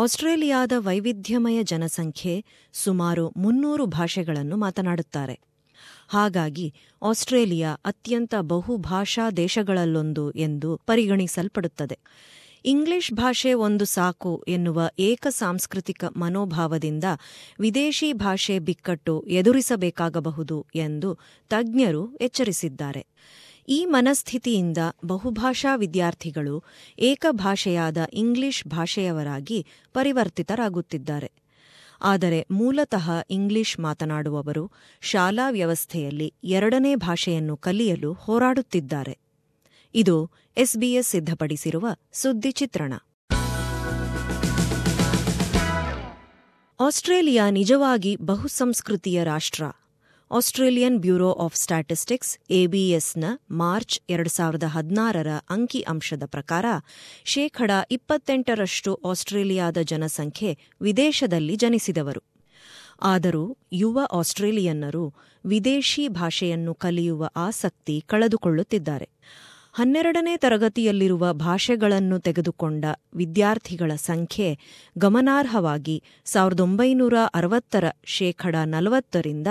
ಆಸ್ಟ್ರೇಲಿಯಾದ ವೈವಿಧ್ಯಮಯ ಜನಸಂಖ್ಯೆ ಸುಮಾರು ಮುನ್ನೂರು ಭಾಷೆಗಳನ್ನು ಮಾತನಾಡುತ್ತಾರೆ. ಹಾಗಾಗಿ ಆಸ್ಟ್ರೇಲಿಯಾ ಅತ್ಯಂತ ಬಹುಭಾಷಾ ದೇಶಗಳಲ್ಲೊಂದು ಎಂದು ಪರಿಗಣಿಸಲ್ಪಡುತ್ತದೆ. ಇಂಗ್ಲಿಷ್ ಭಾಷೆ ಒಂದು ಸಾಕು ಎನ್ನುವ ಏಕ ಸಾಂಸ್ಕೃತಿಕ ಮನೋಭಾವದಿಂದ ವಿದೇಶಿ ಭಾಷೆ ಬಿಕ್ಕಟ್ಟು ಎದುರಿಸಬೇಕಾಗಬಹುದು ಎಂದು ತಜ್ಞರು ಎಚ್ಚರಿಸಿದ್ದಾರೆ. ಈ ಮನಸ್ಥಿತಿಯಿಂದ ಬಹುಭಾಷಾ ವಿದ್ಯಾರ್ಥಿಗಳು ಏಕಭಾಷೆಯಾದ ಇಂಗ್ಲಿಷ್ ಭಾಷೆಯವರಾಗಿ ಪರಿವರ್ತಿತರಾಗುತ್ತಿದ್ದಾರೆ. ಆದರೆ ಮೂಲತಃ ಇಂಗ್ಲಿಷ್ ಮಾತನಾಡುವವರು ಶಾಲಾ ವ್ಯವಸ್ಥೆಯಲ್ಲಿ ಎರಡನೇ ಭಾಷೆಯನ್ನು ಕಲಿಯಲು ಹೋರಾಡುತ್ತಿದ್ದಾರೆ. ಇದು ಎಸ್ಬಿಎಸ್ ಸಿದ್ಧಪಡಿಸಿರುವ ಸುದ್ದಿ ಚಿತ್ರಣ. ಆಸ್ಟ್ರೇಲಿಯಾ ನಿಜವಾಗಿ ಬಹುಸಂಸ್ಕೃತಿಯ ರಾಷ್ಟ್ರ. ಆಸ್ಟ್ರೇಲಿಯನ್ ಬ್ಯೂರೋ ಆಫ್ ಸ್ಟ್ಯಾಟಿಸ್ಟಿಕ್ಸ್ ಎಬಿಎಸ್ನ ಮಾರ್ಚ್ ಎರಡು ಸಾವಿರದ ಹದಿನಾರರ ಅಂಕಿ ಅಂಶದ ಪ್ರಕಾರ, ಶೇಕಡ ಇಪ್ಪತ್ತೆಂಟರಷ್ಟು ಆಸ್ಟ್ರೇಲಿಯಾದ ಜನಸಂಖ್ಯೆ ವಿದೇಶದಲ್ಲಿ ಜನಿಸಿದವರು. ಆದರೂ ಯುವ ಆಸ್ಟ್ರೇಲಿಯನ್ನರು ವಿದೇಶಿ ಭಾಷೆಯನ್ನು ಕಲಿಯುವ ಆಸಕ್ತಿ ಕಳೆದುಕೊಳ್ಳುತ್ತಿದ್ದಾರೆ. ಹನ್ನೆರಡನೇ ತರಗತಿಯಲ್ಲಿರುವ ಭಾಷೆಗಳನ್ನು ತೆಗೆದುಕೊಂಡ ವಿದ್ಯಾರ್ಥಿಗಳ ಸಂಖ್ಯೆ ಗಮನಾರ್ಹವಾಗಿ ಸಾವಿರದ ಒಂಬೈನೂರ ಅರವತ್ತರ ಶೇಕಡ ನಲವತ್ತರಿಂದ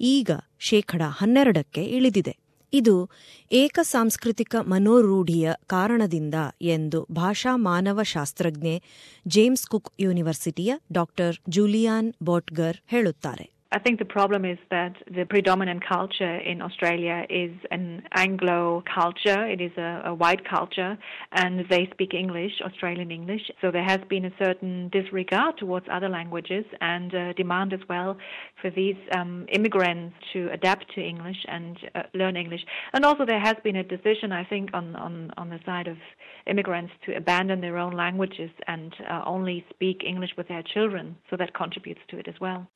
ಈಗ ಶೇಕಡ ಹನ್ನೆರಡಕ್ಕೆ ಇಳಿದಿದೆ. ಇದು ಏಕ ಸಾಂಸ್ಕೃತಿಕ ಮನೋರೂಢಿಯ ಕಾರಣದಿಂದ ಎಂದು ಭಾಷಾ ಮಾನವಶಾಸ್ತ್ರಜ್ಞೆ ಜೇಮ್ಸ್ ಕುಕ್ ಯೂನಿವರ್ಸಿಟಿಯ ಡಾ ಜೂಲಿಯಾನ್ ಬೋಟ್ಗರ್ ಹೇಳುತ್ತಾರೆ. I think the problem is that the predominant culture in Australia is an Anglo culture. It is a, a white culture, and they speak English, Australian English. So there has been a certain disregard towards other languages and uh, demand as well for these um, immigrants to adapt to English and uh, learn English. And also there has been a decision, I think, on, on, on the side of immigrants to abandon their own languages and uh, only speak English with their children. So that contributes to it as well.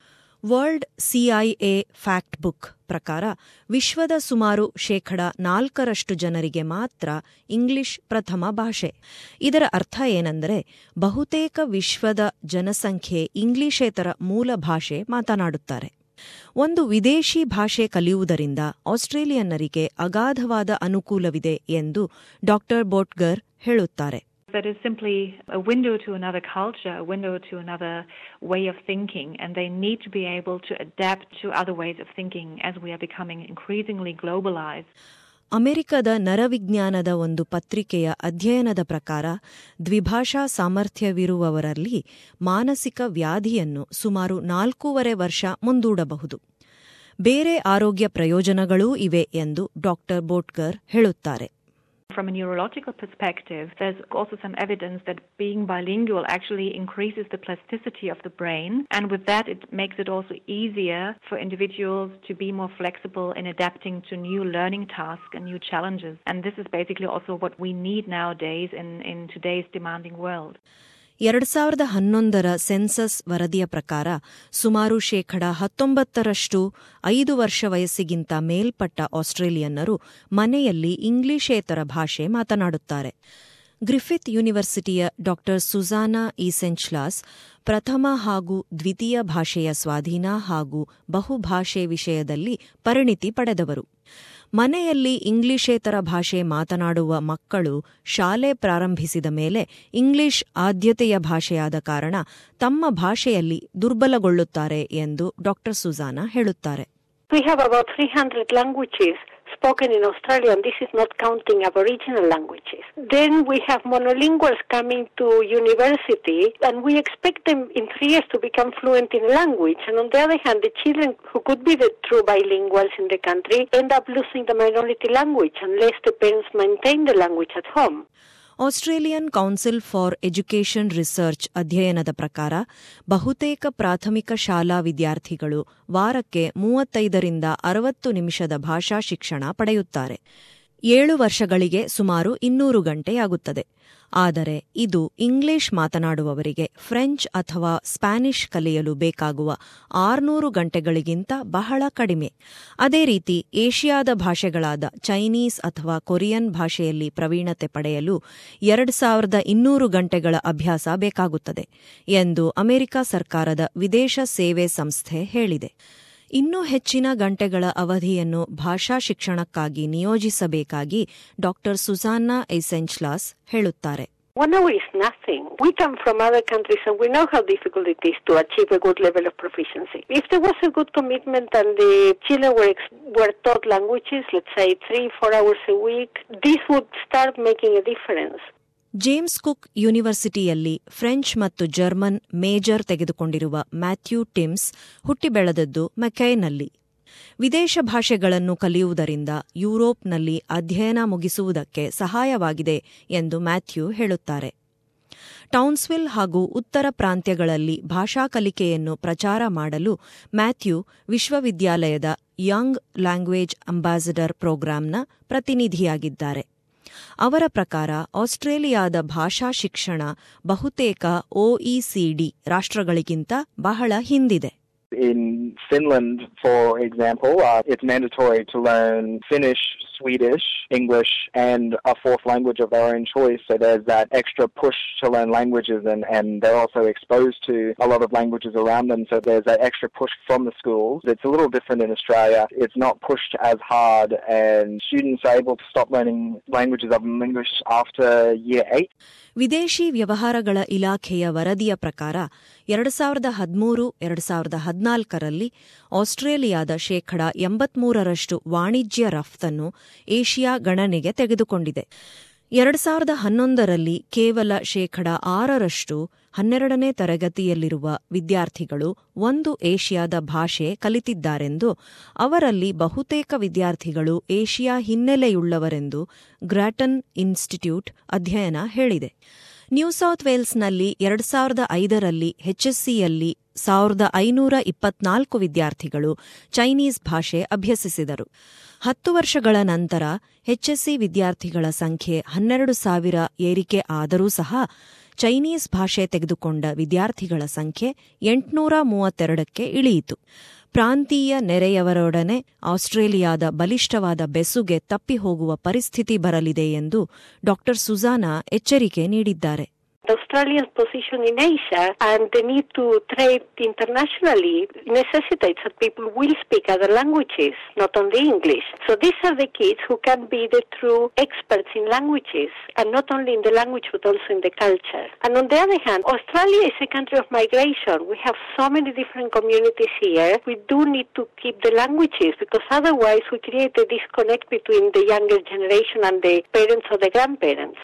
World CIA factbook ಪ್ರಕಾರ ವಿಶ್ವದ ಸುಮಾರು ಶೇಕಡ ನಾಲ್ಕರಷ್ಟು ಜನರಿಗೆ ಮಾತ್ರ English ಪ್ರಥಮ ಭಾಷೆ. ಇದರ ಅರ್ಥ ಏನೆಂದರೆ ಬಹುತೇಕ ವಿಶ್ವದ ಜನಸಂಖ್ಯೆ ಇಂಗ್ಲಿಷೇತರ ಮೂಲ ಭಾಷೆ ಮಾತನಾಡುತ್ತಾರೆ. ಒಂದು ವಿದೇಶಿ ಭಾಷೆ ಕಲಿಯುವುದರಿಂದ ಆಸ್ಟ್ರೇಲಿಯನ್ನರಿಗೆ ಅಗಾಧವಾದ ಅನುಕೂಲವಿದೆ ಎಂದು ಡಾ ಬೋಟ್ಗರ್ ಹೇಳುತ್ತಾರೆ. That is simply a window to another culture, a window to another way of thinking, and they need to be able to adapt to other ways of thinking as we are becoming increasingly globalized. ಅಮೆರಿಕದ ನರವಿಜ್ಞಾನದ ಒಂದು ಪತ್ರಿಕೆಯ ಅಧ್ಯಯನದ ಪ್ರಕಾರ ದ್ವಿಭಾಷಾ ಸಾಮರ್ಥ್ಯವಿರುವವರಲ್ಲಿ ಮಾನಸಿಕ ವ್ಯಾಧಿಯನ್ನು ಸುಮಾರು ನಾಲ್ಕೂವರೆ ವರ್ಷ ಮುಂದೂಡಬಹುದು ಬೇರೆ ಆರೋಗ್ಯ ಪ್ರಯೋಜನಗಳೂ ಇವೆ ಎಂದು ಡಾ ಬೋಟ್ಕರ್ ಹೇಳುತ್ತಾರೆ From a neurological perspective, there's also some evidence that being bilingual actually increases the plasticity of the brain, and with that, it makes it also easier for individuals to be more flexible in adapting to new learning tasks and new challenges. And this is basically also what we need nowadays in, in today's demanding world. ಎರಡು ಸಾವಿರದ ಹನ್ನೊಂದರ census ವರದಿಯ ಪ್ರಕಾರ ಸುಮಾರು ಶೇಕಡ ಹತ್ತೊಂಬತ್ತರಷ್ಟು ಐದು ವರ್ಷ ವಯಸ್ಸಿಗಿಂತ ಮೇಲ್ಪಟ್ಟ ಆಸ್ಟ್ರೇಲಿಯನ್ನರು ಮನೆಯಲ್ಲಿ ಇಂಗ್ಲಿಷೇತರ ಭಾಷೆ ಮಾತನಾಡುತ್ತಾರೆ. ಗ್ರಿಫಿತ್ ಯೂನಿವರ್ಸಿಟಿಯ ಡಾ ಸುಜಾನಾ ಈಸೆಂಚ್ಲಾಸ್ ಪ್ರಥಮ ಹಾಗೂ ದ್ವಿತೀಯ ಭಾಷೆಯ ಸ್ವಾಧೀನ ಹಾಗೂ ಬಹುಭಾಷೆ ವಿಷಯದಲ್ಲಿ ಪರಿಣಿತಿ ಪಡೆದವರು. ಮನೆಯಲ್ಲಿ ಇಂಗ್ಲಿಷೇತರ ಭಾಷೆ ಮಾತನಾಡುವ ಮಕ್ಕಳು ಶಾಲೆ ಪ್ರಾರಂಭಿಸಿದ ಮೇಲೆ ಇಂಗ್ಲಿಷ್ ಆದ್ಯತೆಯ ಭಾಷೆಯಾದ ಕಾರಣ ತಮ್ಮ ಭಾಷೆಯಲ್ಲಿ ದುರ್ಬಲಗೊಳ್ಳುತ್ತಾರೆ ಎಂದು ಡಾ ಸುಜಾನಾ ಹೇಳುತ್ತಾರೆ. We have about 300 languages spoken in Australia, and this is not counting Aboriginal languages. Then we have monolinguals coming to university, and we expect them in three years to become fluent in language. And on the other hand, the children who could be the true bilinguals in the country end up losing the minority language unless the parents maintain the language at home. Australian council for education research ಅಧ್ಯಯನದ ಪ್ರಕಾರ ಬಹುತೇಕ ಪ್ರಾಥಮಿಕ ಶಾಲಾ ವಿದ್ಯಾರ್ಥಿಗಳು ವಾರಕ್ಕೆ ಮೂವತ್ತೈದರಿಂದ ಅರವತ್ತು ನಿಮಿಷದ ಭಾಷಾ ಶಿಕ್ಷಣ ಪಡೆಯುತ್ತಾರೆ. ಏಳು ವರ್ಷಗಳಿಗೆ ಸುಮಾರು ಇನ್ನೂರು ಗಂಟೆಯಾಗುತ್ತದೆ. ಆದರೆ ಇದು ಇಂಗ್ಲಿಷ್ ಮಾತನಾಡುವವರಿಗೆ ಫ್ರೆಂಚ್ ಅಥವಾ ಸ್ಪ್ಯಾನಿಷ್ ಕಲಿಯಲು ಬೇಕಾಗುವ ಆರ್ನೂರು ಗಂಟೆಗಳಿಗಿಂತ ಬಹಳ ಕಡಿಮೆ. ಅದೇ ರೀತಿ ಏಷ್ಯಾದ ಭಾಷೆಗಳಾದ ಚೈನೀಸ್ ಅಥವಾ ಕೊರಿಯನ್ ಭಾಷೆಯಲ್ಲಿ ಪ್ರವೀಣತೆ ಪಡೆಯಲು ಎರಡು ಸಾವಿರದ ಇನ್ನೂರು ಗಂಟೆಗಳ ಅಭ್ಯಾಸ ಬೇಕಾಗುತ್ತದೆ ಎಂದು ಅಮೆರಿಕ ಸರ್ಕಾರದ ವಿದೇಶ ಸೇವೆ ಸಂಸ್ಥೆ ಹೇಳಿದೆ. ಇನ್ನೂ ಹೆಚ್ಚಿನ ಗಂಟೆಗಳ ಅವಧಿಯನ್ನು ಭಾಷಾ ಶಿಕ್ಷಣಕ್ಕಾಗಿ ನಿಯೋಜಿಸಬೇಕಾಗಿ ಡಾ ಸುಜಾನ್ನಾ ಎಸೆನ್ಚ್ಲಾಸ್ ಹೇಳುತ್ತಾರೆ One hour is nothing. We come from other countries and we know how difficult it is to achieve a good level of proficiency. If there was a good commitment and the children were, ex- were taught languages, let's say three, four hours a week, this would start making a difference. James Cook ಯೂನಿವರ್ಸಿಟಿಯಲ್ಲಿ French ಮತ್ತು German major ತೆಗೆದುಕೊಂಡಿರುವ Matthew Timms ಹುಟ್ಟಿ ಬೆಳೆದದ್ದು ಮೆಕೈನಲ್ಲಿ. ವಿದೇಶ ಭಾಷೆಗಳನ್ನು ಕಲಿಯುವುದರಿಂದ ಯುರೋಪ್ನಲ್ಲಿ ಅಧ್ಯಯನ ಮುಗಿಸುವುದಕ್ಕೆ ಸಹಾಯವಾಗಿದೆ ಎಂದು ಮ್ಯಾಥ್ಯೂ ಹೇಳುತ್ತಾರೆ. ಟೌನ್ಸ್ವಿಲ್ ಹಾಗೂ ಉತ್ತರ ಪ್ರಾಂತ್ಯಗಳಲ್ಲಿ ಭಾಷಾ ಕಲಿಕೆಯನ್ನು ಪ್ರಚಾರ ಮಾಡಲು ಮ್ಯಾಥ್ಯೂ ವಿಶ್ವವಿದ್ಯಾಲಯದ ಯಂಗ್ ಲ್ಯಾಂಗ್ವೇಜ್ ಅಂಬಾಸಿಡರ್ ಪ್ರೋಗ್ರಾಂನ ಪ್ರತಿನಿಧಿಯಾಗಿದ್ದಾರೆ. ಅವರ ಪ್ರಕಾರ ಆಸ್ಟ್ರೇಲಿಯಾದ ಭಾಷಾ ಶಿಕ್ಷಣ ಬಹುತೇಕ ಒಇಸಿಡಿ ರಾಷ್ಟ್ರಗಳಿಗಿಂತ ಬಹಳ ಹಿಂದಿದೆ. In Finland, for example, uh, it's mandatory to learn Finnish, Swedish, English, and a fourth language of their own choice. So there's that extra push to learn languages, and, and they're also exposed to a lot of languages around them. So there's that extra push from the schools. It's a little different in Australia. It's not pushed as hard, and students are able to stop learning languages other than English after year eight. ವಿದೇಶಿ ವ್ಯವಹಾರಗಳ ಇಲಾಖೆಯ ವರದಿಯ ಪ್ರಕಾರ ಎರಡು ಸಾವಿರದ ಹದಿಮೂರು ಎರಡು ಸಾವಿರದ ಹದಿನಾಲ್ಕರಲ್ಲಿ ಆಸ್ಟ್ರೇಲಿಯಾದ ಶೇಕಡ ಎಂಬತ್ಮೂರರಷ್ಟು ವಾಣಿಜ್ಯ ರಫ್ತನ್ನು ಏಷ್ಯಾ ಗಣನೆಗೆ ತೆಗೆದುಕೊಂಡಿದೆ. ಎರಡು ಸಾವಿರದ ಹನ್ನೊಂದರಲ್ಲಿ ಕೇವಲ ಶೇಕಡ ಆರರಷ್ಟು ಹನ್ನೆರಡನೇ ತರಗತಿಯಲ್ಲಿರುವ ವಿದ್ಯಾರ್ಥಿಗಳು ಒಂದು ಏಷ್ಯಾದ ಭಾಷೆ ಕಲಿತಿದ್ದಾರೆಂದು, ಅವರಲ್ಲಿ ಬಹುತೇಕ ವಿದ್ಯಾರ್ಥಿಗಳು ಏಷ್ಯಾ ಹಿನ್ನೆಲೆಯುಳ್ಳವರೆಂದು ಗ್ರಾಟನ್ ಇನ್ಸ್ಟಿಟ್ಯೂಟ್ ಅಧ್ಯಯನ ಹೇಳಿದೆ. ನ್ಯೂ ಸೌತ್ ವೇಲ್ಸ್ನಲ್ಲಿ ಎರಡು ಸಾವಿರದ ಐದರಲ್ಲಿ ಎಚ್ಎಸ್ಸಿಯಲ್ಲಿ ಸಾವಿರದ ಐನೂರ ಇಪ್ಪತ್ನಾಲ್ಕು ವಿದ್ಯಾರ್ಥಿಗಳು ಚೈನೀಸ್ ಭಾಷೆ ಅಭ್ಯಸಿಸಿದರು. ಹತ್ತು ವರ್ಷಗಳ ನಂತರ ಎಚ್ಎಸ್ಸಿ ವಿದ್ಯಾರ್ಥಿಗಳ ಸಂಖ್ಯೆ ಹನ್ನೆರಡು ಸಾವಿರ ಏರಿಕೆ ಆದರೂ ಸಹ ಚೈನೀಸ್ ಭಾಷೆ ತೆಗೆದುಕೊಂಡ ವಿದ್ಯಾರ್ಥಿಗಳ ಸಂಖ್ಯೆ ಎಂಟುನೂರ ಮೂವತ್ತೆರಡಕ್ಕೆ ಇಳಿಯಿತು. ಪ್ರಾಂತೀಯ ನೆರೆಯವರೊಡನೆ ಆಸ್ಟ್ರೇಲಿಯಾದ ಬಲಿಷ್ಠವಾದ ಬೆಸುಗೆ ತಪ್ಪಿಹೋಗುವ ಪರಿಸ್ಥಿತಿ ಬರಲಿದೆ ಎಂದು ಡಾ ಸುಜಾನಾ ಎಚ್ಚರಿಕೆ ನೀಡಿದ್ದಾರೆ. Australia's position in Asia and the need to trade internationally necessitates that people will speak other languages, not only English. So these are the kids who can be the true experts in languages, and not only in the language but also in the culture. And on the other hand, Australia is a country of migration. We have so many different communities here. We do need to keep the languages because otherwise we create a disconnect between the younger generation and the parents or the grandparents.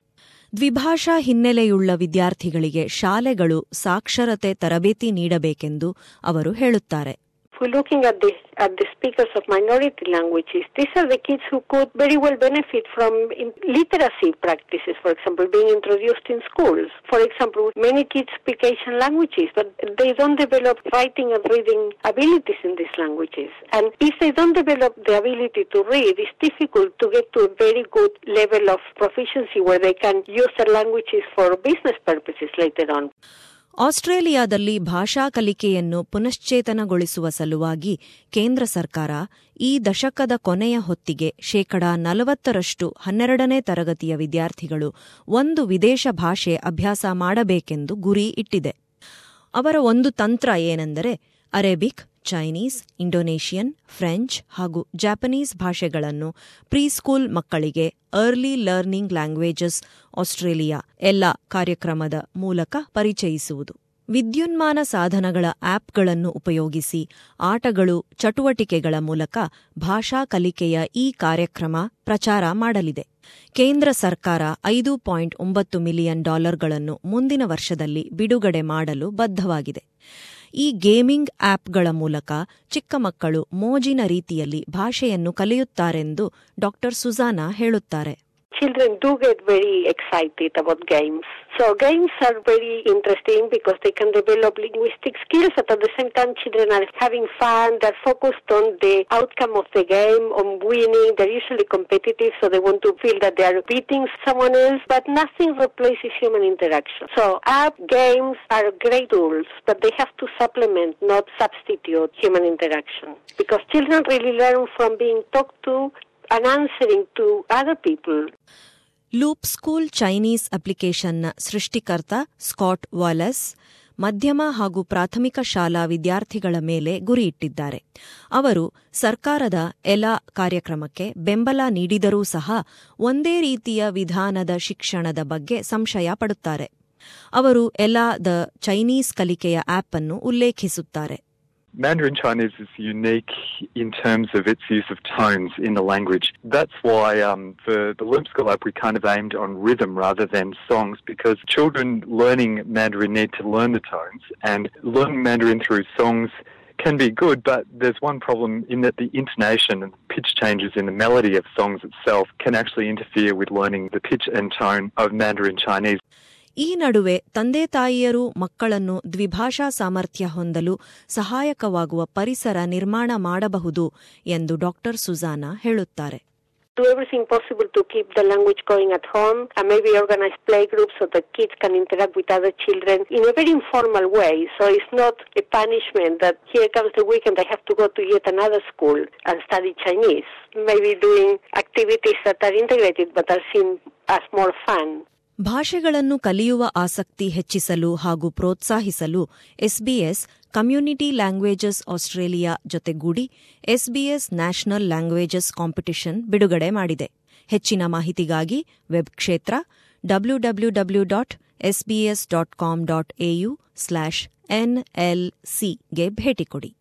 ದ್ವಿಭಾಷಾ ಹಿನ್ನೆಲೆಯುಳ್ಳ ವಿದ್ಯಾರ್ಥಿಗಳಿಗೆ ಶಾಲೆಗಳು ಸಾಕ್ಷರತೆ ತರಬೇತಿ ನೀಡಬೇಕೆಂದು ಅವರು ಹೇಳುತ್ತಾರೆ. We're looking at the at the speakers of minority languages, these are the kids who could very well benefit from literacy practices, for example, being introduced in schools. For example, many kids speak Asian languages, but they don't develop writing and reading abilities in these languages. And if they don't develop the ability to read, it's difficult to get to a very good level of proficiency where they can use their languages for business purposes later on. ಆಸ್ಟ್ರೇಲಿಯಾದಲ್ಲಿ ಭಾಷಾ ಕಲಿಕೆಯನ್ನು ಪುನಶ್ಚೇತನಗೊಳಿಸುವ ಸಲುವಾಗಿ ಕೇಂದ್ರ ಸರ್ಕಾರ ಈ ದಶಕದ ಕೊನೆಯ ಹೊತ್ತಿಗೆ ಶೇಕಡಾ ನಲವತ್ತರಷ್ಟು ಹನ್ನೆರಡನೇ ತರಗತಿಯ ವಿದ್ಯಾರ್ಥಿಗಳು ಒಂದು ವಿದೇಶ ಭಾಷೆ ಅಭ್ಯಾಸ ಮಾಡಬೇಕೆಂದು ಗುರಿ ಇಟ್ಟಿದೆ. ಅವರ ಒಂದು ತಂತ್ರ ಏನೆಂದರೆ ಅರೇಬಿಕ್ ಚೈನೀಸ್ ಇಂಡೋನೇಷಿಯನ್ ಫ್ರೆಂಚ್ ಹಾಗೂ ಜಾಪನೀಸ್ ಭಾಷೆಗಳನ್ನು ಪ್ರೀಸ್ಕೂಲ್ ಮಕ್ಕಳಿಗೆ ಅರ್ಲಿ ಲರ್ನಿಂಗ್ ಲ್ಯಾಂಗ್ವೇಜಸ್ ಆಸ್ಟ್ರೇಲಿಯಾ ಎಲ್ಲ ಕಾರ್ಯಕ್ರಮದ ಮೂಲಕ ಪರಿಚಯಿಸುವುದು. ವಿದ್ಯುನ್ಮಾನ ಸಾಧನಗಳ ಆಪ್ಗಳನ್ನು ಉಪಯೋಗಿಸಿ ಆಟಗಳು, ಚಟುವಟಿಕೆಗಳ ಮೂಲಕ ಭಾಷಾ ಕಲಿಕೆಯ ಈ ಕಾರ್ಯಕ್ರಮ ಪ್ರಚಾರ ಮಾಡಲಿದೆ. ಕೇಂದ್ರ ಸರ್ಕಾರ ಐದು ಪಾಯಿಂಟ್ ಒಂಬತ್ತು ಮಿಲಿಯನ್ ಡಾಲರ್ಗಳನ್ನು ಮುಂದಿನ ವರ್ಷದಲ್ಲಿ ಬಿಡುಗಡೆ ಮಾಡಲು ಬದ್ಧವಾಗಿದೆ. ಈ ಗೇಮಿಂಗ್ ಆಪ್ಗಳ ಮೂಲಕ ಚಿಕ್ಕ ಮಕ್ಕಳು ಮೋಜಿನ ರೀತಿಯಲ್ಲಿ ಭಾಷೆಯನ್ನು ಕಲಿಯುತ್ತಾರೆಂದು ಡಾ ಸುಜಾನಾ ಹೇಳುತ್ತಾರೆ. Children do get very excited about games. So games are very interesting because they can develop linguistic skills, but at the same time, children are having fun. They're focused on the outcome of the game, on winning. They're usually competitive, so they want to feel that they are beating someone else. But nothing replaces human interaction. So app games are great tools, but they have to supplement, not substitute human interaction. Because children really learn from being talked to and answering to other people. Loop school Chinese ಅಪ್ಲಿಕೇಶನ್ನ ಸೃಷ್ಟಿಕರ್ತ Scott walls ಮಧ್ಯಮ ಹಾಗೂ ಪ್ರಾಥಮಿಕ ಶಾಲಾ ವಿದ್ಯಾರ್ಥಿಗಳ ಮೇಲೆ ಗುರಿಯಿಟ್ಟಿದ್ದಾರೆ. ಅವರು ಸರ್ಕಾರದ ಎಲಾ ಕಾರ್ಯಕ್ರಮಕ್ಕೆ ಬೆಂಬಲ ನೀಡಿದರೂ ಸಹ ಒಂದೇ ರೀತಿಯ ವಿಧಾನದ ಶಿಕ್ಷಣದ ಬಗ್ಗೆ ಸಂಶಯ ಪಡುತ್ತಾರೆ. ಅವರು ಎಲಾದ ಚೈನೀಸ್ ಕಲಿಕೆಯ ಆಪ್ ಅನ್ನು ಉಲ್ಲೇಖಿಸುತ್ತಾರೆ. Mandarin Chinese is unique in terms of its use of tones in the language. That's why um, for the Loom School app we kind of aimed on rhythm rather than songs because children learning Mandarin need to learn the tones and learning Mandarin through songs can be good, but there's one problem in that the intonation and pitch changes in the melody of songs itself can actually interfere with learning the pitch and tone of Mandarin Chinese. ಈ ನಡುವೆ ತಂದೆ ತಾಯಿಯರು ಮಕ್ಕಳನ್ನು ದ್ವಿಭಾಷಾ ಸಾಮರ್ಥ್ಯ ಹೊಂದಲು ಸಹಾಯಕವಾಗುವ ಪರಿಸರ ನಿರ್ಮಾಣ ಮಾಡಬಹುದು ಎಂದು ಡಾಕ್ಟರ್ ಸುಜಾನಾ ಹೇಳುತ್ತಾರೆ do everything possible to keep the language going at home and maybe organize play groups so the kids can interact with other children in a very informal way. So it's not a punishment that here comes the weekend I have to go to yet another school and study Chinese. Maybe doing activities that are integrated but are seen as more fun. ಭಾಷೆಗಳನ್ನು ಕಲಿಯುವ ಆಸಕ್ತಿ ಹೆಚ್ಚಿಸಲು ಹಾಗೂ ಪ್ರೋತ್ಸಾಹಿಸಲು SBS community languages Australia ಜೊತೆಗೂಡಿ SBS national languages competition ಬಿಡುಗಡೆ ಮಾಡಿದೆ. ಹೆಚ್ಚಿನ ಮಾಹಿತಿಗಾಗಿ ವೆಬ್ ಕ್ಷೇತ್ರ W W W dot SBS dot com dot AU slash ಎನ್ಎಲ್ಸಿಗೆ ಭೇಟಿ ಕೊಡಿ.